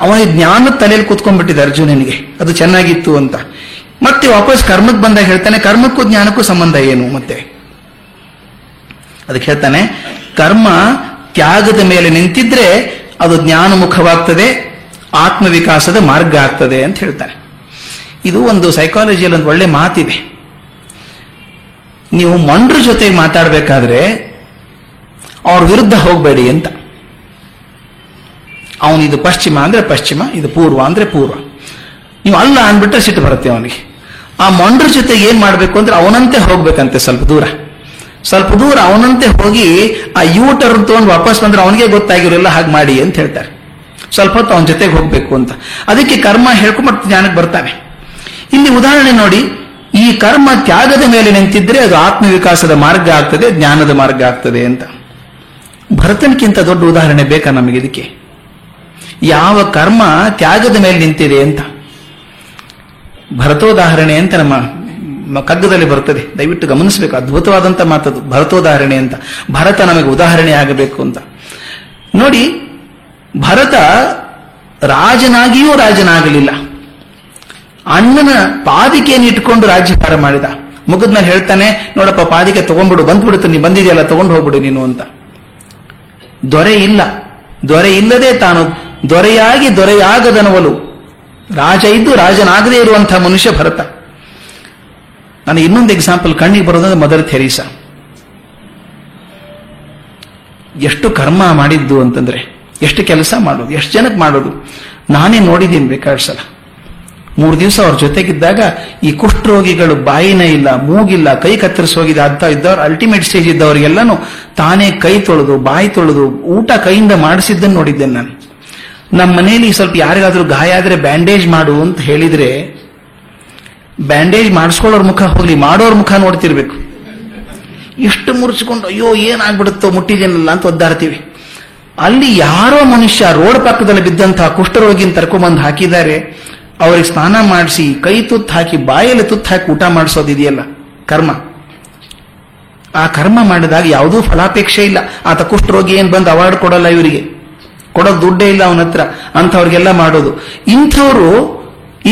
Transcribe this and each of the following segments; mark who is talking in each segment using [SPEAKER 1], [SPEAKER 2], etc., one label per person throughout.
[SPEAKER 1] ಅವನಿಗೆ ಜ್ಞಾನ ತಲೆಯಲ್ಲಿ ಕೂತ್ಕೊಂಡ್ಬಿಟ್ಟಿದೆ ಅರ್ಜುನನಿಗೆ ಅದು ಚೆನ್ನಾಗಿತ್ತು ಅಂತ. ಮತ್ತೆ ವಾಪಸ್ ಕರ್ಮಕ್ಕೆ ಬಂದಾಗ ಹೇಳ್ತಾನೆ, ಕರ್ಮಕ್ಕೂ ಜ್ಞಾನಕ್ಕೂ ಸಂಬಂಧ ಏನು ಮತ್ತೆ? ಅದಕ್ಕೆ ಹೇಳ್ತಾನೆ, ಕರ್ಮ ತ್ಯಾಗದ ಮೇಲೆ ನಿಂತಿದ್ರೆ ಅದು ಜ್ಞಾನಮುಖವಾಗ್ತದೆ, ಆತ್ಮವಿಕಾಸದ ಮಾರ್ಗ ಆಗ್ತದೆ ಅಂತ ಹೇಳ್ತಾನೆ. ಇದು ಒಂದು ಸೈಕಾಲಜಿಯಲ್ಲಿ ಒಂದು ಒಳ್ಳೆ ಮಾತಿದೆ. ನೀವು ಮಂಡ್ರ ಜೊತೆ ಮಾತಾಡಬೇಕಾದ್ರೆ ಅವ್ರ ವಿರುದ್ಧ ಹೋಗಬೇಡಿ ಅಂತ. ಅವನು ಇದು ಪಶ್ಚಿಮ ಅಂದ್ರೆ ಪಶ್ಚಿಮ, ಇದು ಪೂರ್ವ ಅಂದ್ರೆ ಪೂರ್ವ. ನೀವು ಅಲ್ಲ ಅಂದ್ಬಿಟ್ರೆ ಸಿಟ್ಟು ಬರುತ್ತೆ ಅವನಿಗೆ. ಆ ಮೊಂಡ್ರ ಜೊತೆಗೆ ಏನ್ ಮಾಡ್ಬೇಕು ಅಂದ್ರೆ ಅವನಂತೆ ಹೋಗ್ಬೇಕಂತೆ ಸ್ವಲ್ಪ ದೂರ. ಸ್ವಲ್ಪ ದೂರ ಅವನಂತೆ ಹೋಗಿ ಆ ಯು ಟರ್ನ್ ತಗೊಂಡು ವಾಪಸ್ ಬಂದ್ರೆ ಅವನಿಗೆ ಗೊತ್ತಾಗಿರೋಲ್ಲ, ಹಾಗೆ ಮಾಡಿ ಅಂತ ಹೇಳ್ತಾರೆ. ಸ್ವಲ್ಪ ಹೊತ್ತು ಅವನ ಜೊತೆಗೆ ಹೋಗ್ಬೇಕು ಅಂತ. ಅದಕ್ಕೆ ಕರ್ಮ ಮತ್ತೆ ಜ್ಞಾನಕ್ಕೆ ಬರ್ತಾನೆ. ಇಲ್ಲಿ ಉದಾಹರಣೆ ನೋಡಿ, ಈ ಕರ್ಮ ತ್ಯಾಗದ ಮೇಲೆ ನಿಂತಿದ್ರೆ ಅದು ಆತ್ಮವಿಕಾಸದ ಮಾರ್ಗ ಆಗ್ತದೆ, ಜ್ಞಾನದ ಮಾರ್ಗ ಆಗ್ತದೆ ಅಂತ. ಭರತನಕ್ಕಿಂತ ದೊಡ್ಡ ಉದಾಹರಣೆ ಬೇಕಾ ನಮಗೆ ಇದಕ್ಕೆ? ಯಾವ ಕರ್ಮ ತ್ಯಾಗದ ಮೇಲೆ ನಿಂತಿದೆ ಅಂತ. ಭರತೋದಾಹರಣೆ ಅಂತ ನಮ್ಮ ಕಗ್ಗದಲ್ಲಿ ಬರ್ತದೆ ದಯವಿಟ್ಟು ಗಮನಿಸಬೇಕು. ಅದ್ಭುತವಾದಂತ ಮಾತದು. ಭರತೋದಾಹರಣೆ ಅಂತ. ಭರತ ನಮಗೆ ಉದಾಹರಣೆ ಆಗಬೇಕು ಅಂತ. ನೋಡಿ, ಭರತ ರಾಜನಾಗಿಯೂ ರಾಜನಾಗಲಿಲ್ಲ. ಅಣ್ಣನ ಪಾದಿಕೆಯನ್ನು ಇಟ್ಕೊಂಡು ರಾಜ್ಯಭಾರ ಮಾಡಿದ. ಮುಗಿದ್ಮೇಲೆ ಹೇಳ್ತಾನೆ, ನೋಡಪ್ಪ, ಪಾದಿಕೆ ತಗೊಂಡ್ಬಿಡು, ಬಂದ್ಬಿಡುತ್ತೆ, ನೀ ಬಂದಿದೆಯಲ್ಲ, ತಗೊಂಡು ಹೋಗ್ಬಿಡು ನೀನು ಅಂತ. ದೊರೆ ಇಲ್ಲ. ದೊರೆ ಇಲ್ಲದೆ ತಾನು ದೊರೆಯಾಗಿ ದೊರೆಯಾಗದನವಲು ರಾಜ ಇದ್ದು ರಾಜನಾಗದೇ ಇರುವಂತಹ ಮನುಷ್ಯ ಭರತ. ನಾನು ಇನ್ನೊಂದು ಎಕ್ಸಾಂಪಲ್ ಕಣ್ಣಿಗೆ ಬರೋದಂದ್ರೆ ಮದರ್ ಥೆರೀಸಾ ಎಷ್ಟು ಕರ್ಮ ಮಾಡಿದ್ದು ಅಂತಂದ್ರೆ, ಎಷ್ಟು ಕೆಲಸ ಮಾಡೋದು, ಎಷ್ಟು ಜನಕ್ಕೆ ಮಾಡೋದು. ನಾನೇ ನೋಡಿದ್ದೀನಿ ಬೇಕಾದ ಸಲ. ಮೂರು ದಿವಸ ಅವ್ರ ಜೊತೆಗಿದ್ದಾಗ ಈ ಕುಷ್ಠರೋಗಿಗಳು ಬಾಯಿನೇ ಇಲ್ಲ, ಮೂಗಿಲ್ಲ, ಕೈ ಕತ್ತರಿಸಿ ಹೋಗಿದೆ ಅಂತ ಇದ್ದವ್ರು ಅಲ್ಟಿಮೇಟ್ ಸ್ಟೇಜ್ ಇದ್ದವರಿಗೆಲ್ಲಾನು ತಾನೇ ಕೈ ತೊಳೆದು, ಬಾಯಿ ತೊಳೆದು, ಊಟ ಕೈಯಿಂದ ಮಾಡಿಸಿದ್ದನ್ನು ನೋಡಿದ್ದೇನೆ ನಾನು. ನಮ್ಮ ಮನೆಯಲ್ಲಿ ಸ್ವಲ್ಪ ಯಾರಿಗಾದ್ರೂ ಗಾಯ ಆದ್ರೆ ಬ್ಯಾಂಡೇಜ್ ಮಾಡು ಅಂತ ಹೇಳಿದ್ರೆ, ಬ್ಯಾಂಡೇಜ್ ಮಾಡಿಸ್ಕೊಳ್ಳೋರ್ ಮುಖ ಹೋಗ್ಲಿ, ಮಾಡೋರ್ ಮುಖ ನೋಡ್ತಿರ್ಬೇಕು. ಇಷ್ಟು ಮುರಿಸ್ಕೊಂಡು ಅಯ್ಯೋ, ಏನಾಗ್ಬಿಡುತ್ತೋ ಮುಟ್ಟಿದೇನಲ್ಲ ಅಂತ ಒದ್ದಾಡ್ತೀವಿ. ಅಲ್ಲಿ ಯಾರೋ ಮನುಷ್ಯ ರೋಡ್ ಪಕ್ಕದಲ್ಲಿ ಬಿದ್ದಂತಹ ಕುಷ್ಠರೋಗಿನ ತರ್ಕೊಂಬಂದು ಹಾಕಿದ್ದಾರೆ, ಅವ್ರಿಗೆ ಸ್ನಾನ ಮಾಡಿಸಿ, ಕೈ ತುತ್ತು ಹಾಕಿ, ಬಾಯಲ್ಲಿ ತುತ್ತು ಹಾಕಿ ಊಟ ಮಾಡಿಸೋದಿದೆಯಲ್ಲ ಕರ್ಮ. ಆ ಕರ್ಮ ಮಾಡಿದಾಗ ಯಾವುದೂ ಫಲಾಪೇಕ್ಷೆ ಇಲ್ಲ. ಆತ ಕುಷ್ಠರೋಗಿ ಏನು ಬಂದು ಅವಾರ್ಡ್ ಕೊಡಲ್ಲ ಇವರಿಗೆ. ಕೊಡೋದು ದುಡ್ಡೇ ಇಲ್ಲ ಅವನ ಹತ್ರ, ಅಂಥವ್ರಿಗೆಲ್ಲ ಮಾಡೋದು. ಇಂಥವ್ರು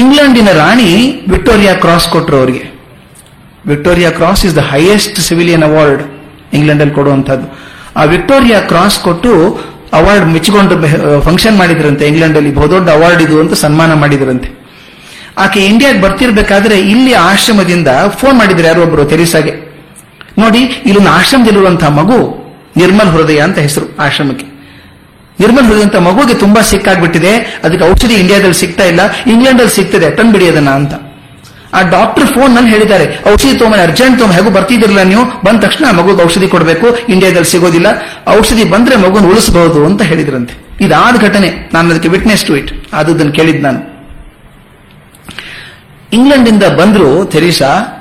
[SPEAKER 1] ಇಂಗ್ಲೆಂಡಿನ ರಾಣಿ ವಿಕ್ಟೋರಿಯಾ ಕ್ರಾಸ್ ಕೊಟ್ಟರು ಅವರಿಗೆ. Victoria Cross is the highest civilian award ಇಂಗ್ಲೆಂಡಲ್ಲಿ ಕೊಡುವಂಥದ್ದು. ಆ ವಿಕ್ಟೋರಿಯಾ ಕ್ರಾಸ್ ಕೊಟ್ಟು ಅವಾರ್ಡ್ ಮೆಚ್ಚಿಕೊಂಡು ಫಂಕ್ಷನ್ ಮಾಡಿದ್ರಂತೆ ಇಂಗ್ಲೆಂಡಲ್ಲಿ ಬಹುದೊಡ್ಡ ಅವಾರ್ಡ್ ಇದು ಅಂತ ಸನ್ಮಾನ ಮಾಡಿದ್ರಂತೆ. ಆಕೆ ಇಂಡಿಯಾಗೆ ಬರ್ತಿರ್ಬೇಕಾದ್ರೆ ಇಲ್ಲಿ ಆಶ್ರಮದಿಂದ ಫೋನ್ ಮಾಡಿದ್ರು ಯಾರೋ ಒಬ್ಬರು ತೆರೀಸಾಗೆ. ನೋಡಿ, ಇಲ್ಲೊಂದು ಆಶ್ರಮದಲ್ಲಿರುವಂತಹ ಮಗು ನಿರ್ಮಲ್ ಹೃದಯ ಅಂತ ಹೆಸರು ಆಶ್ರಮಕ್ಕೆ. ನಿರ್ಮಲ್ ಹೃದಯಂತ ಮಗುಗೆ ತುಂಬಾ ಸಿಕ್ಕಾಗ್ಬಿಟ್ಟಿದೆ. ಅದಕ್ಕೆ ಔಷಧಿ ಇಂಡಿಯಾದಲ್ಲಿ ಸಿಗ್ತಾ ಇಲ್ಲ. ಇಂಗ್ಲೆಂಡಲ್ಲಿ ಸಿಗ್ತದೆ. ತಂದ್ಬಿಡಿ ಅದನ್ನ ಅಂತ. ಆ ಡಾಕ್ಟರ್ ಫೋನ್ನಲ್ಲಿ ಹೇಳಿದ್ದಾರೆ, ಔಷಧಿ ತೊಗೊಂಡು ಅರ್ಜೆಂಟ್ ತಗೊಂಬ, ಹೇಗೂ ಬರ್ತಿದ್ರಲ್ಲ ನೀವು? ಬಂದ ತಕ್ಷಣ ಮಗುಗೆ ಔಷಧಿ ಕೊಡಬೇಕು. ಇಂಡಿಯಾದಲ್ಲಿ ಸಿಗೋದಿಲ್ಲ. ಔಷಧಿ ಬಂದ್ರೆ ಮಗುನ ಉಳಿಸಬಹುದು ಅಂತ ಹೇಳಿದ್ರಂತೆ. ಇದಾದ ಘಟನೆ. ನಾನು ಅದಕ್ಕೆ ವಿಟ್ನೆಸ್ ಟು ಇಟ್ ಅದನ್ನು ಕೇಳಿದ್ ನಾನು. ಇಂಗ್ಲೆಂಡ್ ಇಂದ ಬಂದ್ರು ಥೆರಿಸಾ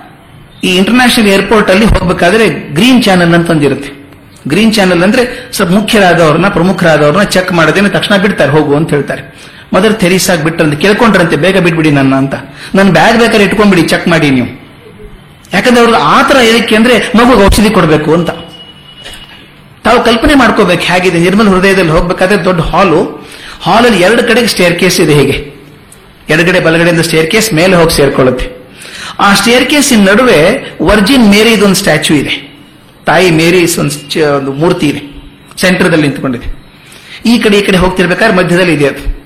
[SPEAKER 1] ಈ ಇಂಟರ್ನ್ಯಾಷನಲ್ ಏರ್ಪೋರ್ಟ್ ಅಲ್ಲಿ ಹೋಗ್ಬೇಕಾದ್ರೆ ಗ್ರೀನ್ ಚಾನೆಲ್ ಅಂತ ಒಂದಿರುತ್ತೆ ಗ್ರೀನ್ ಚಾನೆಲ್ ಅಂದ್ರೆ ಸ್ವಲ್ಪ ಮುಖ್ಯರಾದವ್ರನ್ನ, ಪ್ರಮುಖರಾದವ್ರನ್ನ ಚೆಕ್ ಮಾಡದೇನೆ ತಕ್ಷಣ ಬಿಡ್ತಾರೆ, ಹೋಗು ಅಂತ ಹೇಳ್ತಾರೆ. ಮದರ್ ಥೆರಿಸಾಗ್ ಬಿಟ್ಟರಂತೆ ಕೇಳ್ಕೊಂಡ್ರಂತೆ, ಬೇಗ ಬಿಟ್ಬಿಡಿ ನನ್ನ ಅಂತ. ನನ್ನ ಬ್ಯಾಗ್ ಬೇಕಾದ್ರೆ ಇಟ್ಕೊಂಡ್ಬಿಡಿ ಚೆಕ್ ಮಾಡಿ ನೀವು. ಯಾಕಂದ್ರೆ ಅವ್ರಿಗೆ ಆ ತರ ಏನಕ್ಕೆ ಅಂದ್ರೆ ಮಗುಗೆ ಔಷಧಿ ಕೊಡಬೇಕು ಅಂತ. ತಾವು ಕಲ್ಪನೆ ಮಾಡ್ಕೋಬೇಕು ಹೇಗಿದೆ. ನಿರ್ಮಲ ಹೃದಯದಲ್ಲಿ ಹೋಗ್ಬೇಕಾದ್ರೆ ದೊಡ್ಡ ಹಾಲು. ಹಾಲಲ್ಲಿ ಎರಡು ಕಡೆಗೆ ಸ್ಟೇರ್ ಕೇಸ್ ಇದೆ ಹೇಗೆ. ಎಡಗಡೆ ಬಲಗಡೆಯಿಂದ ಸ್ಟೇರ್ ಕೇಸ್ ಮೇಲೆ ಹೋಗಿ ಸೇರ್ಕೊಳ್ಳುತ್ತೆ. ಆ ಸ್ಟೇರ್ ಕೇಸಿನ ನಡುವೆ ವರ್ಜಿನ್ ಮೇರಿದೊಂದು ಸ್ಟ್ಯಾಚ್ಯೂ ಇದೆ. ತಾಯಿ ಮೇರಿ ಒಂದು ಮೂರ್ತಿ ಇದೆ. ಸೆಂಟರ್ದಲ್ಲಿ ನಿಂತ್ಕೊಂಡಿದೆ. ಈ ಕಡೆ ಈ ಕಡೆ ಹೋಗ್ತಿರ್ಬೇಕಾದ್ರೆ ಮಧ್ಯದಲ್ಲಿ ಇದೆ ಅದು.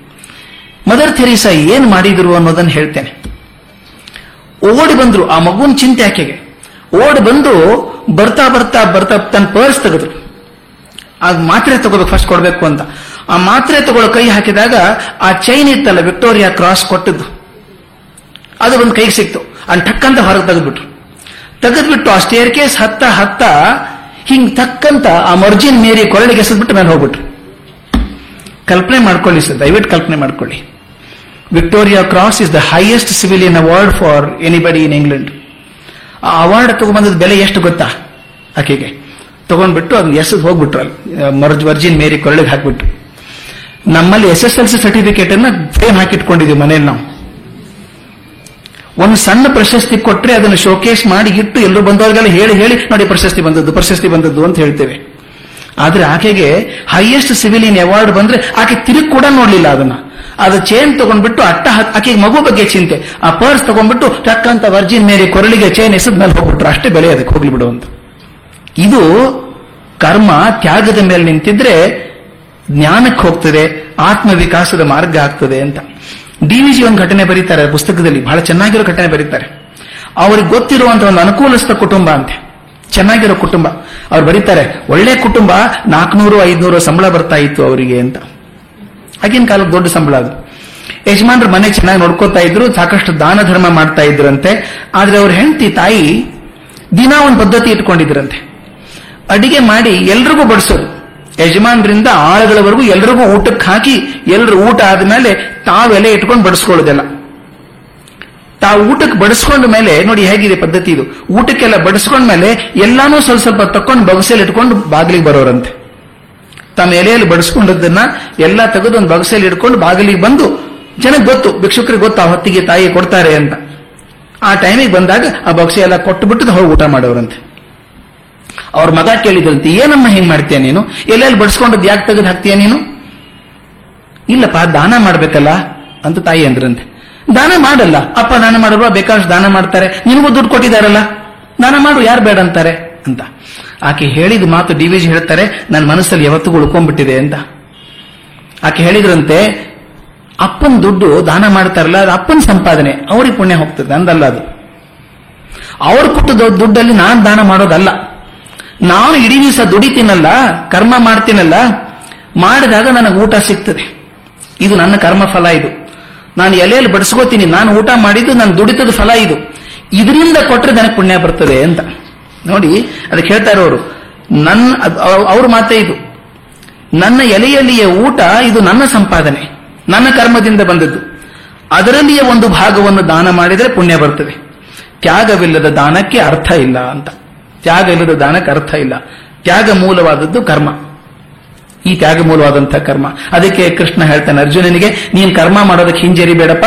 [SPEAKER 1] ಮದರ್ ಥೆರೀಸಾ ಏನ್ ಮಾಡಿದ್ರು ಅನ್ನೋದನ್ನ ಹೇಳ್ತೇನೆ. ಓಡಿ ಬಂದ್ರು, ಆ ಮಗುವಿನ ಚಿಂತೆ ಆಕೆಗೆ ಓಡಿ ಬಂದು ಬರ್ತಾ ಬರ್ತಾ ಬರ್ತಾ ತನ್ನ ಪರ್ಸ್ ತೆಗೆದ್ರು. ಆ ಮಾತ್ರೆ ತಗೋಬೇಕು ಫಸ್ಟ್ ಕೊಡ್ಬೇಕು ಅಂತ. ಆ ಮಾತ್ರೆ ತಗೊಳ್ಳೋ ಕೈ ಹಾಕಿದಾಗ ಆ ಚೈನ್ ಇತ್ತಲ್ಲ ವಿಕ್ಟೋರಿಯಾ ಕ್ರಾಸ್ ಕೊಟ್ಟಿದ್ದು. ಅದು ಒಂದು ಕೈಗೆ ಸಿಕ್ತು. ಅಲ್ಲಿ ಟಕ್ಕಂತ ಹೊರಗೆ ತೆಗೆದ್ಬಿಟ್ರು. ತೆಗೆದ್ಬಿಟ್ಟು ಆ ಸ್ಟೇರ್ ಕೇಸ್ ಹತ್ತ ಹತ್ತ ಹಿಂಗ್ ತಕ್ಕಂತ ಆ ಮರ್ಜಿನ್ ಮೇರಿ ಕೊರಳಿಗೆ ಎಸೆದ್ಬಿಟ್ಟು ಮೇಲೆ ಹೋಗ್ಬಿಟ್ರು. ಕಲ್ಪನೆ ಮಾಡ್ಕೊಳ್ಳಿ ಸರ್, ದಯವಿಟ್ಟು ಕಲ್ಪನೆ ಮಾಡ್ಕೊಳ್ಳಿ. Victoria Cross is the highest civilian award for anybody in England ಆ ಅವಾರ್ಡ್ ತಗೊಂಡ್ಬಂದದ ಬೆಲೆ ಎಷ್ಟು ಗೊತ್ತಾ? ಆಕೆಗೆ. ತಗೊಂಡ್ಬಿಟ್ಟು ಅದನ್ನ ಎಸೆದು ಹೋಗ್ಬಿಟ್ರು ಅಲ್ಲಿ. ವರ್ಜಿನ್ ಮೇರಿ ಕೊರಳಿಗೆ ಹಾಕ್ಬಿಟ್ರು. ನಮ್ಮಲ್ಲಿ S S L C certificate ಅನ್ನ ಫ್ರೇಮ್ ಮನೇಲಿ ನಾವು. ಒಂದು ಸಣ್ಣ ಪ್ರಶಸ್ತಿ ಕೊಟ್ಟರೆ ಅದನ್ನು ಶೋಕೇಸ್ ಮಾಡಿ ಇಟ್ಟು ಎಲ್ಲರೂ ಬಂದವರಿಗೆಲ್ಲ ಹೇಳಿ ಹೇಳಿ ನೋಡಿ ಪ್ರಶಸ್ತಿ ಬಂದದ್ದು ಪ್ರಶಸ್ತಿ ಬಂದದ್ದು ಅಂತ ಹೇಳ್ತೇವೆ. ಆದ್ರೆ ಆಕೆಗೆ ಹೈಯೆಸ್ಟ್ ಸಿವಿಲಿಯನ್ ಅವಾರ್ಡ್ ಬಂದ್ರೆ ಆಕೆ ತಿರುಗಿ ಕೂಡ ನೋಡ್ಲಿಲ್ಲ ಅದನ್ನ. ಅದು ಚೈನ್ ತಗೊಂಡ್ಬಿಟ್ಟು ಅಟ್ಟ ಆಕೆಗೆ ಮಗು ಬಗ್ಗೆ ಚಿಂತೆ. ಆ ಪರ್ಸ್ ತಗೊಂಡ್ಬಿಟ್ಟು ಟಕ್ಕಂತ ವರ್ಜಿನ್ ಮೇರಿ ಕೊರಳಿಗೆ ಚೈನ್ ಎಸದ್ ಮೇಲೆ ಹೋಗ್ಬಿಟ್ರು. ಅಷ್ಟೇ ಬೆಲೆ ಅದಕ್ಕೆ ಹೋಗ್ಲಿ ಅಂತ. ಇದು ಕರ್ಮ ತ್ಯಾಗದ ಮೇಲೆ ನಿಂತಿದ್ರೆ ಜ್ಞಾನಕ್ಕೆ ಹೋಗ್ತದೆ ಆತ್ಮ ವಿಕಾಸದ ಮಾರ್ಗ ಆಗ್ತದೆ ಅಂತ. ಡಿ ವಿ ಜಿ ಒಂದು ಘಟನೆ ಬರೀತಾರೆ, ಪುಸ್ತಕದಲ್ಲಿ ಬಹಳ ಚೆನ್ನಾಗಿರೋ ಘಟನೆ ಬರೀತಾರೆ. ಅವ್ರಿಗೆ ಗೊತ್ತಿರುವಂತ ಒಂದು ಅನುಕೂಲಸ್ಥ ಕುಟುಂಬ ಅಂತೆ. ಚೆನ್ನಾಗಿರೋ ಕುಟುಂಬ. ಅವ್ರು ಬರೀತಾರೆ, ಒಳ್ಳೆ ಕುಟುಂಬ ನಾಲ್ಕನೂರು ಐದ್ನೂರು ಸಂಬಳ ಬರ್ತಾ ಇತ್ತು ಅವರಿಗೆ ಅಂತ. ಆಗಿನ ಕಾಲಕ್ಕೆ ದೊಡ್ಡ ಸಂಬಳ ಅದು. ಯಜಮಾನ್ರು ಮನೆ ಚೆನ್ನಾಗಿ ನೋಡ್ಕೋತಾ ಇದ್ರು, ಸಾಕಷ್ಟು ದಾನ ಧರ್ಮ ಮಾಡ್ತಾ ಇದ್ರಂತೆ. ಆದ್ರೆ ಅವ್ರ ಹೆಂಡತಿ ತಾಯಿ ದಿನ ಒಂದು ಪದ್ಧತಿ ಇಟ್ಕೊಂಡಿದ್ರಂತೆ. ಅಡಿಗೆ ಮಾಡಿ ಎಲ್ರಿಗೂ ಬಡಿಸೋದು. ಯಜಮಾನ್ರಿಂದ ಆಳುಗಳವರೆಗೂ ಎಲ್ರಿಗೂ ಊಟಕ್ಕೆ ಹಾಕಿ ಎಲ್ಲರೂ ಊಟ ಆದಮೇಲೆ ತಾವೆಲೆ ಇಟ್ಕೊಂಡು ಬಡಿಸ್ಕೊಳ್ಳೋದೆಲ್ಲ. ತಾವು ಊಟಕ್ಕೆ ಬಡಿಸ್ಕೊಂಡ ಮೇಲೆ, ನೋಡಿ ಹೇಗಿದೆ ಪದ್ಧತಿ ಇದು. ಊಟಕ್ಕೆಲ್ಲ ಬಡಿಸ್ಕೊಂಡ ಮೇಲೆ ಎಲ್ಲಾನು ಸ್ವಲ್ಪ ಸ್ವಲ್ಪ ತಕೊಂಡು ಬಗಸೆಯಲ್ಲಿ ಇಟ್ಕೊಂಡು ಬಾಗಿಲಿಗೆ ಬರೋರಂತೆ. ತಮ್ಮ ಎಲೆಯಲ್ಲಿ ಬಡಿಸ್ಕೊಂಡದ್ದನ್ನ ಎಲ್ಲ ತೆಗೆದು ಒಂದು ಬಗಸೆಯಲ್ಲಿ ಇಟ್ಕೊಂಡು ಬಾಗಿಲಿಗೆ ಬಂದು ಜನಕ್ಕೆ ಗೊತ್ತು, ಭಿಕ್ಷುಕರಿಗೆ ಗೊತ್ತು, ಆ ಹೊತ್ತಿಗೆ ತಾಯಿ ಕೊಡ್ತಾರೆ ಅಂತ. ಆ ಟೈಮಿಗೆ ಬಂದಾಗ ಆ ಬಗಸೆ ಎಲ್ಲ ಕೊಟ್ಟು ಹೋಗಿ ಊಟ ಮಾಡೋರಂತೆ. ಅವ್ರ ಮಗ ಕೇಳಿದ್ರಂತೆ ಏನಮ್ಮ ಹೆಂಗ್ ಮಾಡ್ತೀಯ ನೀನು? ಎಲ್ಲೆಲ್ಲಿ ಬಡಿಸ್ಕೊಂಡದ್ ಯಾಕೆ ತೆಗೆದು ಹಾಕ್ತೀಯ ನೀನು? ಇಲ್ಲಪ್ಪ, ದಾನ ಮಾಡ್ಬೇಕಲ್ಲ ಅಂತ ತಾಯಿ ಅಂದ್ರಂತೆ. ದಾನ ಮಾಡಲ್ಲ. ಅಪ್ಪ ದಾನ ಮಾಡಲ್ವಾ ಬೇಕಾದಷ್ಟು ದಾನ ಮಾಡ್ತಾರೆ. ನಿನಗೂ ದುಡ್ಡು ಕೊಟ್ಟಿದಾರಲ್ಲ ದಾನ ಮಾಡು, ಯಾರು ಬೇಡ ಅಂತಾರೆ? ಅಂತ. ಆಕೆ ಹೇಳಿದ ಮಾತು ಡಿ ವಿಜಿ ಹೇಳ್ತಾರೆ, ನನ್ನ ಮನಸ್ಸಲ್ಲಿ ಯಾವತ್ತಿಗೂ ಉಳ್ಕೊಂಡ್ಬಿಟ್ಟಿದೆ ಅಂತ. ಆಕೆ ಹೇಳಿದ್ರಂತೆ, ಅಪ್ಪನ ದುಡ್ಡು ದಾನ ಮಾಡ್ತಾರಲ್ಲ, ಅದು ಅಪ್ಪನ ಸಂಪಾದನೆ. ಅವ್ರಿಗೆ ಪುಣ್ಯ ಹೋಗ್ತದೆ. ಅಂದಲ್ಲ ಅದು. ಅವ್ರು ಕೊಟ್ಟ ದೊಡ್ಡ ದುಡ್ಡಲ್ಲಿ ನಾನು ದಾನ ಮಾಡೋದಲ್ಲ. ನಾನು ಇಡೀ ದಿವಸ ದುಡಿತೀನಲ್ಲ, ಕರ್ಮ ಮಾಡ್ತೀನಲ್ಲ, ಮಾಡಿದಾಗ ನನಗೆ ಊಟ ಸಿಗ್ತದೆ. ಇದು ನನ್ನ ಕರ್ಮ ಫಲ ಇದು. ನಾನು ಎಲೆಯಲ್ಲಿ ಬಡಿಸ್ಕೋತೀನಿ, ನಾನು ಊಟ ಮಾಡಿದ್ದು, ನಾನು ದುಡಿತದ ಫಲ ಇದು. ಇದರಿಂದ ಕೊಟ್ಟರೆ ನನಗೆ ಪುಣ್ಯ ಬರ್ತದೆ ಅಂತ. ನೋಡಿ, ಅದಕ್ಕೆ ಹೇಳ್ತಾ ಇರೋರು, ನನ್ನ ಅವ್ರ ಮಾತೇ ಇದು. ನನ್ನ ಎಲೆಯಲ್ಲಿಯ ಊಟ, ಇದು ನನ್ನ ಸಂಪಾದನೆ. ನನ್ನ ಕರ್ಮದಿಂದ ಬಂದದ್ದು. ಅದರಲ್ಲಿಯ ಒಂದು ಭಾಗವನ್ನು ದಾನ ಮಾಡಿದರೆ ಪುಣ್ಯ ಬರ್ತದೆ. ತ್ಯಾಗವಿಲ್ಲದ ದಾನಕ್ಕೆ ಅರ್ಥ ಇಲ್ಲ ಅಂತ. ತ್ಯಾಗ ಇಲ್ಲದ ದಾನಕ್ಕೆ ಅರ್ಥ ಇಲ್ಲ. ತ್ಯಾಗ ಮೂಲವಾದದ್ದು ಕರ್ಮ. ಈ ತ್ಯಾಗ ಮೂಲವಾದಂತಹ ಕರ್ಮ. ಅದಕ್ಕೆ ಕೃಷ್ಣ ಹೇಳ್ತಾನೆ, ಅರ್ಜುನನಿಗೆ, ನೀನ್ ಕರ್ಮ ಮಾಡೋದಕ್ಕೆ ಹಿಂಜರಿಬೇಡಪ್ಪ.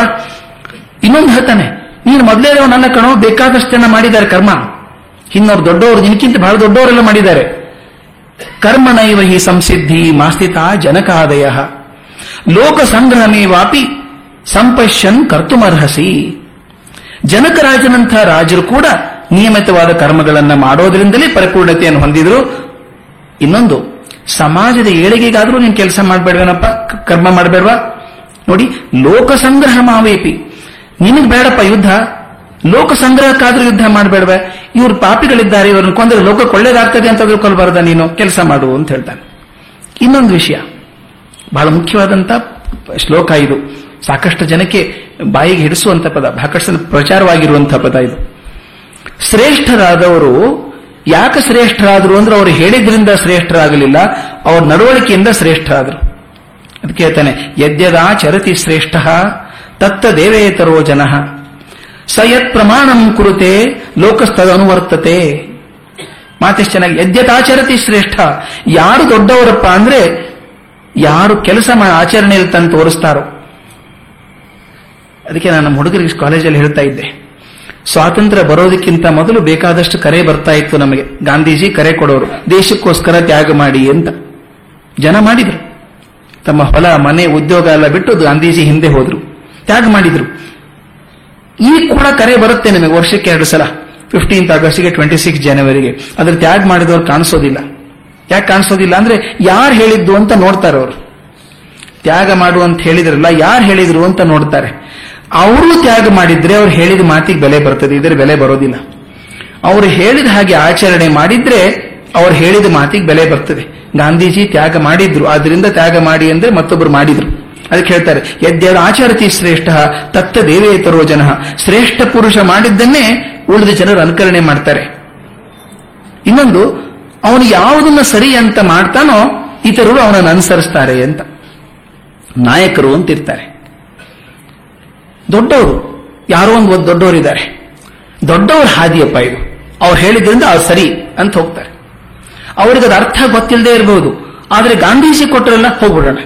[SPEAKER 1] ಇನ್ನೊಂದು ಹೇಳ್ತಾನೆ, ನೀನು ಮೊದಲೇ ನನ್ನ ಕಣೋ, ಬೇಕಾದಷ್ಟು ಜನ ಮಾಡಿದ್ದಾರೆ ಕರ್ಮ. ಇನ್ನವ್ರು ದೊಡ್ಡವರು ನಿನಕ್ಕಿಂತ ಬಹಳ ದೊಡ್ಡವರೆಲ್ಲ ಮಾಡಿದ್ದಾರೆ. ಕರ್ಮಣೈವ ಹಿ ಸಂಸಿದ್ಧಿ ಮಾಸ್ತಿತ ಜನಕಾದಯ. ಲೋಕ ಸಂಗ್ರಹಮೇವಾಪಿ ಸಂಪಶ್ಯನ್ ಕರ್ತುಮರ್ಹಸಿ. ಜನಕರಾಜನಂಥ ರಾಜರು ಕೂಡ ನಿಯಮಿತವಾದ ಕರ್ಮಗಳನ್ನು ಮಾಡೋದ್ರಿಂದಲೇ ಪರಿಪೂರ್ಣತೆಯನ್ನು ಹೊಂದಿದ್ರು. ಇನ್ನೊಂದು, ಸಮಾಜದ ಏಳಿಗೆಗಾದರೂ ನೀನು ಕೆಲಸ ಮಾಡಬೇಡವೇನಪ್ಪ? ಕರ್ಮ ಮಾಡಬೇಡವಾ? ನೋಡಿ ಲೋಕ ಸಂಗ್ರಹ ಮಾವೇಪಿ ನಿನಗ್ ಬೇಡಪ್ಪ ಯುದ್ಧ. ಲೋಕ ಸಂಗ್ರಹಕ್ಕಾದ್ರೂ ಯುದ್ಧ ಮಾಡಬೇಡವೆ. ಇವ್ರು ಪಾಪಿಗಳಿದ್ದಾರೆ, ಇವರನ್ನು ಕೊಂದ್ರೆ ಲೋಕ ಒಳ್ಳೇದಾಗ್ತದೆ ಅಂತ ತಿಳ್ಕೊಳ್ಬಾರ್ದ ನೀನು. ಕೆಲಸ ಮಾಡು ಅಂತ ಹೇಳ್ತಾನೆ. ಇನ್ನೊಂದು ವಿಷಯ. ಬಹಳ ಮುಖ್ಯವಾದಂತ ಶ್ಲೋಕ ಇದು. ಸಾಕಷ್ಟು ಜನಕ್ಕೆ ಬಾಯಿಗೆ ಹಿಡಿಸುವಂತ ಪದ ಸಾಕಷ್ಟು ಪ್ರಚಾರವಾಗಿರುವಂತಹ ಪದ ಇದು. ಶ್ರೇಷ್ಠರಾದವರು, ಯಾಕೆ ಶ್ರೇಷ್ಠರಾದರು ಅಂದ್ರೆ ಅವರು ಹೇಳಿದ್ರಿಂದ ಶ್ರೇಷ್ಠರಾಗಲಿಲ್ಲ, ಅವ್ರ ನಡವಳಿಕೆಯಿಂದ ಶ್ರೇಷ್ಠ ಆದರು ಅದಕ್ಕೆ ಹೇಳ್ತಾನೆ, ಯದ್ಯದಾ ಚರತಿ ಶ್ರೇಷ್ಠ, ತತ್ತ ದೇವೇತರೋ ಜನ. ಸ ಯತ್ ಪ್ರಮಾಣಂ ಕುರುತೆ ಲೋಕಸ್ತದನುವರ್ತತೆ ಮಾತೆಷ್ಟು ಚೆನ್ನಾಗಿ ಯದ್ಯತಾಚರತಿ ಶ್ರೇಷ್ಠ, ಯಾರು ದೊಡ್ಡವರಪ್ಪ ಅಂದ್ರೆ, ಯಾರು ಕೆಲಸ ಆಚರಣೆಯಲ್ಲಿ ತಂದು ತೋರಿಸ್ತಾರೋ. ಅದಕ್ಕೆ ನಾನು ನಮ್ಮ ಹುಡುಗರಿಗೆ ಕಾಲೇಜಲ್ಲಿ ಹೇಳ್ತಾ ಇದ್ದೆ. ಸ್ವಾತಂತ್ರ್ಯ ಬರೋದಕ್ಕಿಂತ ಮೊದಲು ಬೇಕಾದಷ್ಟು ಕರೆ ಬರ್ತಾ ಇತ್ತು ನಮಗೆ. ಗಾಂಧೀಜಿ ಕರೆ ಕೊಡೋರು. ದೇಶಕ್ಕೋಸ್ಕರ ತ್ಯಾಗ ಮಾಡಿ ಅಂತ. ಜನ ಮಾಡಿದ್ರು. ತಮ್ಮ ಹೊಲ, ಮನೆ, ಉದ್ಯೋಗ ಎಲ್ಲ ಬಿಟ್ಟು ಗಾಂಧೀಜಿ ಹಿಂದೆ ಹೋದ್ರು. ತ್ಯಾಗ ಮಾಡಿದ್ರು. ಈಗ ಕೂಡ ಕರೆ ಬರುತ್ತೆ ನಿಮಗೆ ವರ್ಷಕ್ಕೆ ಎರಡು ಸಲ. ಫಿಫ್ಟೀನ್ತ್ ಆಗಸ್ಟ್ಗೆ ಟ್ವೆಂಟಿ ಸಿಕ್ಸ್ ಜನವರಿಗೆ. ಅದ್ರ ತ್ಯಾಗ ಮಾಡಿದವ್ರು ಕಾಣಿಸೋದಿಲ್ಲ. ಯಾಕೆ ಕಾಣಿಸೋದಿಲ್ಲ ಅಂದ್ರೆ ಯಾರು ಹೇಳಿದ್ದು ಅಂತ ನೋಡ್ತಾರೆ ಅವರು ತ್ಯಾಗ ಮಾಡು ಅಂತ ಹೇಳಿದ್ರಲ್ಲ, ಯಾರು ಹೇಳಿದ್ರು ಅಂತ ನೋಡ್ತಾರೆ. ಅವರು ತ್ಯಾಗ ಮಾಡಿದ್ರೆ ಅವ್ರು ಹೇಳಿದ ಮಾತಿಗೆ ಬೆಲೆ ಬರ್ತದೆ ಇದ್ರೆ ಬೆಲೆ ಬರೋದಿಲ್ಲ. ಅವರು ಹೇಳಿದ ಹಾಗೆ ಆಚರಣೆ ಮಾಡಿದ್ರೆ ಅವ್ರು ಹೇಳಿದ ಮಾತಿಗೆ ಬೆಲೆ ಬರ್ತದೆ. ಗಾಂಧೀಜಿ ತ್ಯಾಗ ಮಾಡಿದ್ರು, ಆದ್ರಿಂದ ತ್ಯಾಗ ಮಾಡಿ ಅಂದ್ರೆ ಮತ್ತೊಬ್ರು ಮಾಡಿದ್ರು. ಅದಕ್ಕೆ ಹೇಳ್ತಾರೆ ಯದ್ಯದ ಆಚರತಿ ಶ್ರೇಷ್ಠ, ತತ್ತ ದೇವೇತರೋ ಜನ. ಶ್ರೇಷ್ಠ ಪುರುಷ ಮಾಡಿದ್ದನ್ನೇ ಉಳಿದ ಜನರು ಅನುಕರಣೆ ಮಾಡ್ತಾರೆ. ಇನ್ನೊಂದು, ಅವನು ಯಾವುದನ್ನ ಸರಿ ಅಂತ ಮಾಡ್ತಾನೋ, ಇತರರು ಅವನನ್ನು ಅನುಸರಿಸ್ತಾರೆ ಅಂತ. ನಾಯಕರು ಅಂತ ಇರ್ತಾರೆ ದೊಡ್ಡವರು, ಯಾರೋ ಒಂದು ಒಂದು ದೊಡ್ಡವರಿದ್ದಾರೆ. ದೊಡ್ಡವ್ರ ಹಾದಿಯಪ್ಪ ಇದು. ಅವ್ರು ಹೇಳಿದ್ರಿಂದ ಅವ್ರು ಸರಿ ಅಂತ ಹೋಗ್ತಾರೆ. ಅವ್ರಿಗೆ ಅದು ಅರ್ಥ ಗೊತ್ತಿಲ್ಲದೆ ಇರಬಹುದು ಆದರೆ ಗಾಂಧೀಜಿ ಕೊಟ್ಟರೆಲ್ಲ ಹೋಗ್ಬಿಡೋಣ.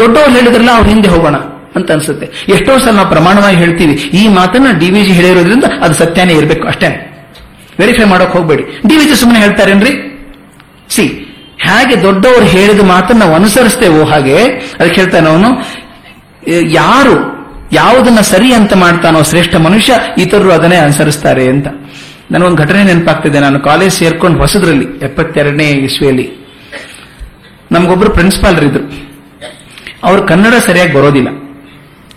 [SPEAKER 1] ದೊಡ್ಡವ್ರು ಹೇಳಿದ್ರಲ್ಲ ಅವ್ರ ಹಿಂದೆ ಹೋಗೋಣ ಅಂತ ಅನ್ಸುತ್ತೆ. ಎಷ್ಟೋ ಸಲ ನಾವು ಪ್ರಮಾಣವಾಗಿ ಹೇಳ್ತೀವಿ, ಈ ಮಾತನ್ನ ಡಿ ವಿ ಜಿ ಹೇಳಿರೋದ್ರಿಂದ ಅದು ಸತ್ಯನೇ ಇರಬೇಕು ಅಷ್ಟೇ. ವೆರಿಫೈ ಮಾಡೋಕೆ ಹೋಗ್ಬೇಡಿ. ಡಿ ವಿ ಜಿ ಸುಮ್ಮನೆ ಹೇಳ್ತಾರೇನ್ರಿ? ಸಿ, ಹೇಗೆ ದೊಡ್ಡವರು ಹೇಳಿದ ಮಾತನ್ನ ನಾವು ಅನುಸರಿಸ್ತೇವೋ ಹಾಗೆ, ಅದಕ್ಕೆ ಹೇಳ್ತಾನೆ ಅವನು, ಯಾರು ಯಾವುದನ್ನ ಸರಿ ಅಂತ ಮಾಡ್ತಾನೋ ಶ್ರೇಷ್ಠ ಮನುಷ್ಯ, ಇತರರು ಅದನ್ನೇ ಅನುಸರಿಸ್ತಾರೆ ಅಂತ. ನನಗೊಂದು ಘಟನೆ ನೆನಪಾಗ್ತಿದೆ. ನಾನು ಕಾಲೇಜ್ ಸೇರ್ಕೊಂಡು ಹೊಸದ್ರಲ್ಲಿ, ಎಪ್ಪತ್ತೆರಡನೇ ಇಸ್ವಿಯಲ್ಲಿ. ನಮಗೊಬ್ಬರು ಪ್ರಿನ್ಸಿಪಾಲ್ರಿದ್ರು. ಅವ್ರು ಕನ್ನಡ ಸರಿಯಾಗಿ ಬರೋದಿಲ್ಲ.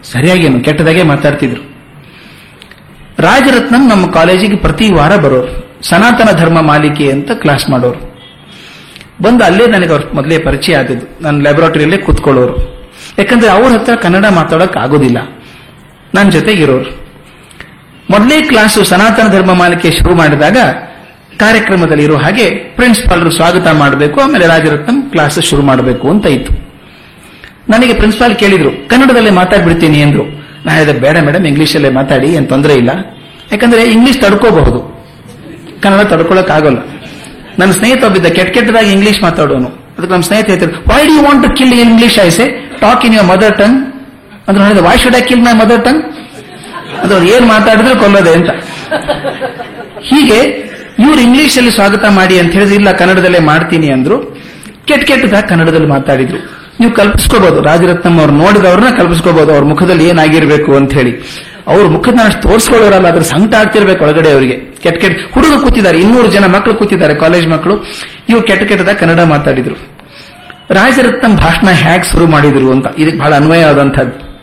[SPEAKER 1] ಸರಿಯಾಗೇನು, ಕೆಟ್ಟದಾಗೆ ಮಾತಾಡ್ತಿದ್ರು. ರಾಜರತ್ನಂ ನಮ್ಮ ಕಾಲೇಜಿಗೆ ಪ್ರತಿ ವಾರ ಬರೋರು. ಸನಾತನ ಧರ್ಮ ಮಾಲಿಕೆ ಅಂತ ಕ್ಲಾಸ್ ಮಾಡೋರು. ಬಂದು ಅಲ್ಲೇ ನನಗೆ ಅವ್ರ ಮೊದಲೇ ಪರಿಚಯ ಆದದ್ದು. ನನ್ನ ಲ್ಯಾಬೊರೇಟರಿಯಲ್ಲೇ ಕೂತ್ಕೊಳ್ಳೋರು. ಯಾಕಂದ್ರೆ ಅವ್ರ ಹತ್ರ ಕನ್ನಡ ಮಾತಾಡೋಕೆ ಆಗೋದಿಲ್ಲ ನನ್ನ ಜೊತೆಗಿರೋರು ಮೊದಲೇ ಕ್ಲಾಸು ಸನಾತನ ಧರ್ಮ ಮಾಲಿಕೆ ಶುರು ಮಾಡಿದಾಗ ಕಾರ್ಯಕ್ರಮದಲ್ಲಿ ಇರೋ ಹಾಗೆ ಪ್ರಿನ್ಸಿಪಾಲ್ರು ಸ್ವಾಗತ ಮಾಡಬೇಕು, ಆಮೇಲೆ ರಾಜರತ್ನಂ ಕ್ಲಾಸ್ ಶುರು ಮಾಡಬೇಕು ಅಂತ ಇತ್ತು. ನನಗೆ ಪ್ರಿನ್ಸಿಪಾಲ್ ಕೇಳಿದ್ರು, ಕನ್ನಡದಲ್ಲೇ ಮಾತಾಡ್ಬಿಡ್ತೀನಿ ಅಂದ್ರು ನಾನು ಹೇಳಿದೆ, ಬೇಡ ಮೇಡಮ್ ಇಂಗ್ಲಿಷಲ್ಲೇ ಮಾತಾಡಿ, ಏನು ತೊಂದರೆ ಇಲ್ಲ. ಯಾಕಂದ್ರೆ ಇಂಗ್ಲಿಷ್ ತಡ್ಕೋಬಹುದು. ಕನ್ನಡ ತಡ್ಕೊಳಕ್ ಆಗೋಲ್ಲ. ನನ್ನ ಸ್ನೇಹಿತ ಒಬ್ಬಿದ್ದ ಕೆಟ್ಟ ಕೆಟ್ಟದಾಗಿ ಇಂಗ್ಲಿಷ್ ಮಾತಾಡೋನು. ಅದಕ್ಕೆ ನಮ್ಮ ಸ್ನೇಹಿತ ಹೇಳ್ತಾರೆ why do you want to kill English I say talk in your mother tongue ಅಂದ್ರೆ ಹೇಳಿದ why should I my mother tongue ಅದು ಅವ್ರು ಏನ್ ಮಾತಾಡಿದ್ರೆ ಕೊಲ್ಲೋದೆ ಅಂತ. ಹೀಗೆ, ಇವ್ರು ಇಂಗ್ಲಿಷ್ ಅಲ್ಲಿ ಸ್ವಾಗತ ಮಾಡಿ ಅಂತ ಹೇಳಿದ್ರೆ, ಇಲ್ಲ, ಕನ್ನಡದಲ್ಲೇ ಮಾಡ್ತೀನಿ ಅಂದ್ರು. ಕೆಟ್ಟ ಕೆಟ್ಟದಾಗ ಕನ್ನಡದಲ್ಲಿ ಮಾತಾಡಿದ್ರು. ನೀವು ಕಲ್ಪಿಸ್ಕೋಬಹುದು ರಾಜರತ್ನಂ ಅವ್ರು ನೋಡಿದವ್ರನ್ನ ಕಲ್ಪಿಸ್ಕೋಬಹುದು ಅವ್ರ ಮುಖದಲ್ಲಿ ಏನಾಗಿರ್ಬೇಕು ಅಂತ ಹೇಳಿ. ಅವ್ರ ಮುಖದ ಅಷ್ಟು ತೋರಿಸ್ಕೊಳ್ಳೋರಲ್ಲ, ಅದ್ರ ಸಂಕಟ ಆಗ್ತಿರ್ಬೇಕು ಒಳಗಡೆ ಅವರಿಗೆ. ಕೆಟ್ಟ ಕೆಟ್ಟ, ಹುಡುಗರು ಕೂತಿದ್ದಾರೆ, ಇನ್ನೂರು ಜನ ಮಕ್ಕಳು ಕೂತಿದ್ದಾರೆ, ಕಾಲೇಜ್ ಮಕ್ಕಳು ಇವ್ರು ಕೆಟ್ಟ ಕೆಟ್ಟದಾಗ ಕನ್ನಡ ಮಾತಾಡಿದ್ರು. ರಾಜರತ್ನಂ ಭಾಷಣ ಹ್ಯಾಕ್ ಶುರು ಮಾಡಿದ್ರು ಅಂತ, ಇದಕ್ಕೆ ಬಹಳ ಅನ್ವಯವಾದಂಥದ್ದು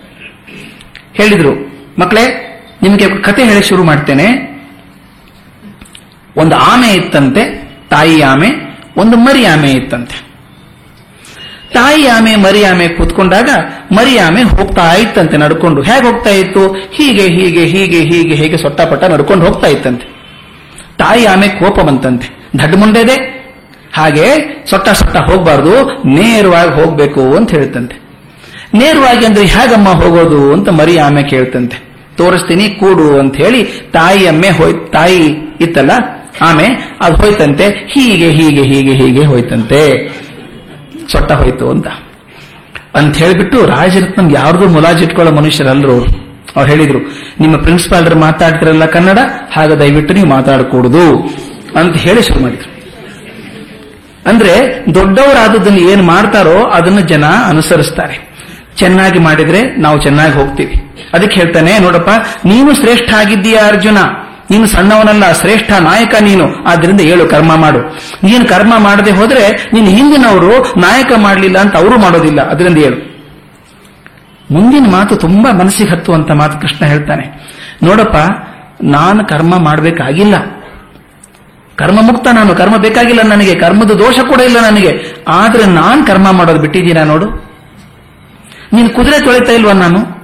[SPEAKER 1] ಹೇಳಿದ್ರು. ಮಕ್ಕಳೇ, ನಿಮಗೆ ಕತೆ ಹೇಳಿ ಶುರು ಮಾಡ್ತೇನೆ. ಒಂದು ಆಮೆ ಇತ್ತಂತೆ, ತಾಯಿ ಆಮೆ, ಒಂದು ಮರಿ ಆಮೆ ಇತ್ತಂತೆ. ತಾಯಿ ಆಮೆ, ಮರಿ ಆಮೆ ಕೂತ್ಕೊಂಡಾಗ ಮರಿ ಆಮೆ ಹೋಗ್ತಾ ಇತ್ತಂತೆ, ನಡ್ಕೊಂಡು. ಹೇಗೆ ಹೋಗ್ತಾ ಇತ್ತು? ಹೀಗೆ ಹೀಗೆ ಹೀಗೆ ಹೀಗೆ ಹೀಗೆ ಸೊಟ್ಟಪಟ್ಟ ನಡ್ಕೊಂಡು ಹೋಗ್ತಾ ಇತ್ತಂತೆ. ತಾಯಿ ಆಮೆ ಕೋಪ ಬಂತಂತೆ. ದಡ್ಡ ಮುಂಡೆದೆ ಹಾಗೆ ಸೊಟ್ಟ ಸೊಟ್ಟ ಹೋಗ್ಬಾರ್ದು, ನೇರವಾಗಿ ಹೋಗ್ಬೇಕು ಅಂತ ಹೇಳ್ತಂತೆ. ನೇರವಾಗಿ ಅಂದ್ರೆ, ಹೇಗಮ್ಮ ಹೋಗೋದು ಅಂತ ಮರಿ ಆಮೆ ಕೇಳ್ತಂತೆ. ತೋರಿಸ್ತೀನಿ, ಕೂಡು ಅಂತ ಹೇಳಿ ತಾಯಿ ಅಮ್ಮೆ ಹೋಯ್, ತಾಯಿ ಇತ್ತಲ್ಲ, ಆಮೆ, ಅದು ಹೋಯ್ತಂತೆ, ಹೀಗೆ ಹೀಗೆ ಹೀಗೆ ಹೀಗೆ ಹೋಯ್ತಂತೆ. ಸೊಟ್ಟ ಹೋಯ್ತು ಅಂತ. ಅಂತ ಹೇಳ್ಬಿಟ್ಟು ರಾಜರತ್ನಂ ಯಾರ್ದು ಮುಲಾಜಿಟ್ಕೊಳ್ಳೋ ಮನುಷ್ಯರಲ್ಲರು ಅವ್ರು ಹೇಳಿದ್ರು, ನಿಮ್ಮ ಪ್ರಿನ್ಸಿಪಾಲ್ರು ಮಾತಾಡ್ತಿರಲ್ಲ ಕನ್ನಡ, ಹಾಗ ದಯವಿಟ್ಟು ನೀವು ಮಾತಾಡಕೂಡುದು ಅಂತ ಹೇಳಿ ಶುರು ಮಾಡಿದ್ರು. ಅಂದ್ರೆ ದೊಡ್ಡವರಾದದನ್ನು ಏನ್ ಮಾಡ್ತಾರೋ ಅದನ್ನು ಜನ ಅನುಸರಿಸ್ತಾರೆ. ಚೆನ್ನಾಗಿ ಮಾಡಿದ್ರೆ ನಾವು ಚೆನ್ನಾಗಿ ಹೋಗ್ತೀವಿ. ಅದಕ್ಕೆ ಹೇಳ್ತಾನೆ, ನೋಡಪ್ಪ, ನೀನು ಶ್ರೇಷ್ಠ ಆಗಿದ್ದೀಯ ಅರ್ಜುನ? ನೀನು ಸಣ್ಣವನಲ್ಲ, ಶ್ರೇಷ್ಠ ನಾಯಕ ನೀನು. ಆದ್ರಿಂದ ಹೇಳು, ಕರ್ಮ ಮಾಡು. ನೀನು ಕರ್ಮ ಮಾಡದೆ ಹೋದ್ರೆ ನೀನು ಹಿಂದಿನವರು ನಾಯಕ ಮಾಡಲಿಲ್ಲ ಅಂತ ಅವರು ಮಾಡೋದಿಲ್ಲ. ಅದರಿಂದ ಹೇಳು. ಮುಂದಿನ ಮಾತು ತುಂಬಾ ಮನಸ್ಸಿಗೆ ಹತ್ತುವಂತ ಮಾತು ಕೃಷ್ಣ ಹೇಳ್ತಾನೆ. ನೋಡಪ್ಪ, ನಾನು ಕರ್ಮ ಮಾಡಬೇಕಾಗಿಲ್ಲ. ಕರ್ಮ ಮುಕ್ತ ನಾನು, ಕರ್ಮ ಬೇಕಾಗಿಲ್ಲ ನನಗೆ. ಕರ್ಮದ ದೋಷ ಕೂಡ ಇಲ್ಲ ನನಗೆ. ಆದ್ರೆ ನಾನು ಕರ್ಮ ಮಾಡೋದು ಬಿಟ್ಟಿದ್ದೀನ ನೋಡು. ನೀನು ಕುದುರೆ ತೊಳಿತಾ ಇಲ್ವಾ ನಾನು?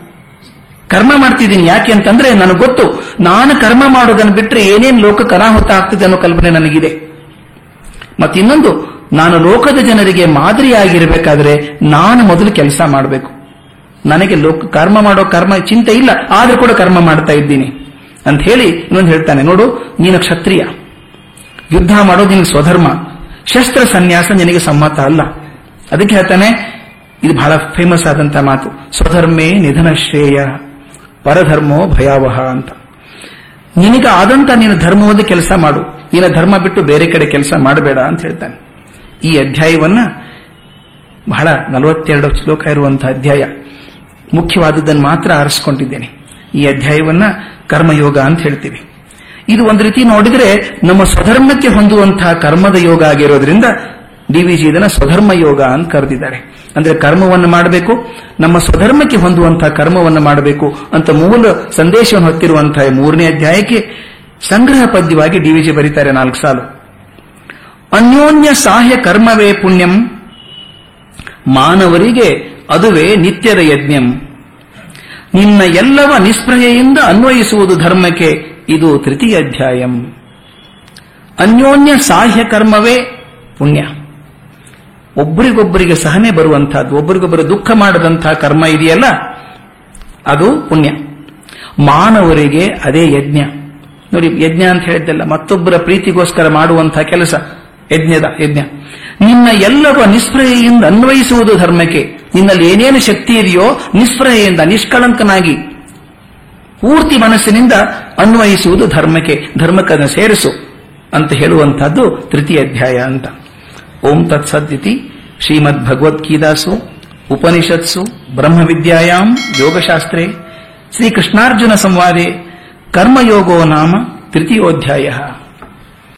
[SPEAKER 1] ಕರ್ಮ ಮಾಡ್ತಿದ್ದೀನಿ ಯಾಕೆ ಅಂತಂದ್ರೆ ನನಗೆ ಗೊತ್ತು. ನಾನು ಕರ್ಮ ಮಾಡೋದನ್ನು ಬಿಟ್ಟರೆ ಏನೇನು ಲೋಕ ಅನಾಹುತ ಆಗ್ತಿದೆ ಅನ್ನೋ ಕಲ್ಪನೆ ನನಗಿದೆ. ಮತ್ತಿನ್ನೊಂದು ನಾನು ಲೋಕದ ಜನರಿಗೆ ಮಾದರಿಯಾಗಿರ್ಬೇಕಾದ್ರೆ ನಾನು ಮೊದಲು ಕೆಲಸ ಮಾಡಬೇಕು. ನನಗೆ ಲೋಕ, ಕರ್ಮ ಮಾಡೋ ಕರ್ಮ ಚಿಂತೆ ಇಲ್ಲ, ಆದ್ರೂ ಕೂಡ ಕರ್ಮ ಮಾಡ್ತಾ ಇದ್ದೀನಿ. ಅಂತ ಹೇಳಿ ಇನ್ನೊಂದು ಹೇಳ್ತಾನೆ, ನೋಡು, ನೀನು ಕ್ಷತ್ರಿಯ. ಯುದ್ಧ ಮಾಡೋದು ನಿನಗೆ ಸ್ವಧರ್ಮ. ಶಸ್ತ್ರ ಸನ್ಯಾಸ ನಿನಗೆ ಸಮ್ಮತ ಅಲ್ಲ. ಅದಕ್ಕೆ ಹೇಳ್ತಾನೆ ಇದು ಬಹಳ ಫೇಮಸ್ ಆದಂತ ಮಾತು. ಸ್ವಧರ್ಮೇ ನಿಧನ ಶ್ರೇಯ, ಪರಧರ್ಮೋ ಭಯಾವಹ ಅಂತ. ನಿನಗೆ ಆದಂತ ನೀನು ಧರ್ಮವನ್ನು ಕೆಲಸ ಮಾಡು. ನಿನ್ನ ಧರ್ಮ ಬಿಟ್ಟು ಬೇರೆ ಕಡೆ ಕೆಲಸ ಮಾಡಬೇಡ ಅಂತ ಹೇಳ್ತಾನೆ. ಈ ಅಧ್ಯಾಯವನ್ನ ಬಹಳ ನಲವತ್ತೆರಡು ಶ್ಲೋಕ ಇರುವಂತಹ ಅಧ್ಯಾಯ. ಮುಖ್ಯವಾದದ್ದನ್ನು ಮಾತ್ರ ಆರಿಸಿಕೊಂಡಿದ್ದೇನೆ. ಈ ಅಧ್ಯಾಯವನ್ನ ಕರ್ಮಯೋಗ ಅಂತ ಹೇಳ್ತೀವಿ. ಇದು ಒಂದು ರೀತಿ ನೋಡಿದ್ರೆ ನಮ್ಮ ಸ್ವಧರ್ಮಕ್ಕೆ ಹೊಂದುವಂತಹ ಕರ್ಮದ ಯೋಗ ಆಗಿರೋದ್ರಿಂದ ಡಿವಿಜಿ ಇದನ್ನ ಸ್ವಧರ್ಮ ಯೋಗ ಅಂತ ಕರೆದಿದ್ದಾರೆ. ಅಂದ್ರೆ ಕರ್ಮವನ್ನು ಮಾಡಬೇಕು, ನಮ್ಮ ಸ್ವಧರ್ಮಕ್ಕೆ ಹೊಂದುವಂತಹ ಕರ್ಮವನ್ನು ಮಾಡಬೇಕು ಅಂತ ಮೂಲ ಸಂದೇಶವನ್ನು ಹೊತ್ತಿರುವಂತಹ ಮೂರನೇ ಅಧ್ಯಾಯಕ್ಕೆ ಸಂಗ್ರಹ ಪದ್ಯವಾಗಿ ಡಿವಿಜಿ ಬರೀತಾರೆ ನಾಲ್ಕು ಸಾಲು. ಅನ್ಯೋನ್ಯ ಸಾಹ್ಯ ಕರ್ಮವೇ ಪುಣ್ಯಂ, ಮಾನವರಿಗೆ ಅದುವೇ ನಿತ್ಯದ ಯಜ್ಞಂ. ನಿನ್ನ ಎಲ್ಲವ ನಿಸ್ಪೃಹೆಯಿಂದ ಅನ್ವಯಿಸುವುದು ಧರ್ಮಕ್ಕೆ ಇದು ತೃತೀಯ ಅಧ್ಯಾಯಂ. ಅನ್ಯೋನ್ಯ ಸಾಹ್ಯ ಕರ್ಮವೇ ಪುಣ್ಯ. ಒಬ್ಬರಿಗೊಬ್ಬರಿಗೆ ಸಹನೆ ಬರುವಂತಹದ್ದು ಒಬ್ಬರಿಗೊಬ್ಬರು ದುಃಖ ಮಾಡದಂತಹ ಕರ್ಮ ಇದೆಯಲ್ಲ? ಅದು ಪುಣ್ಯ. ಮಾನವರಿಗೆ ಅದೇ ಯಜ್ಞ. ನೋಡಿ, ಯಜ್ಞ ಅಂತ ಹೇಳಿದ್ದಲ್ಲ, ಮತ್ತೊಬ್ಬರ ಪ್ರೀತಿಗೋಸ್ಕರ ಮಾಡುವಂತಹ ಕೆಲಸ ಯಜ್ಞದ ಯಜ್ಞ. ನಿನ್ನ ಎಲ್ಲವ ನಿಸ್ಪೃಹೆಯಿಂದ ಅನ್ವಯಿಸುವುದು ಧರ್ಮಕ್ಕೆ. ನಿನ್ನಲ್ಲಿ ಏನೇನು ಶಕ್ತಿ ಇದೆಯೋ ನಿಸ್ಪೃಹೆಯಿಂದ, ನಿಷ್ಕಳಂಕನಾಗಿ, ಪೂರ್ತಿ ಮನಸ್ಸಿನಿಂದ ಅನ್ವಯಿಸುವುದು ಧರ್ಮಕ್ಕೆ. ಧರ್ಮಕ್ಕನ್ನು ಸೇರಿಸು ಅಂತ ಹೇಳುವಂತಹದ್ದು ತೃತೀಯ ಅಧ್ಯಾಯ ಅಂತ. ಓಂ ತತ್ಸದ್ಯತಿ ಶ್ರೀಮದ್ ಭಗವದ್ಗೀತಾಸು ಉಪನಿಷತ್ಸು ಬ್ರಹ್ಮವಿದ್ಯಾಯಾಂ ಯೋಗಶಾಸ್ತ್ರೇ ಶ್ರೀಕೃಷ್ಣಾರ್ಜುನ ಸಂವಾದೆ ಕರ್ಮಯೋಗೋ ನಾಮ ತೃತೀಯೋಧ್ಯಾಯ.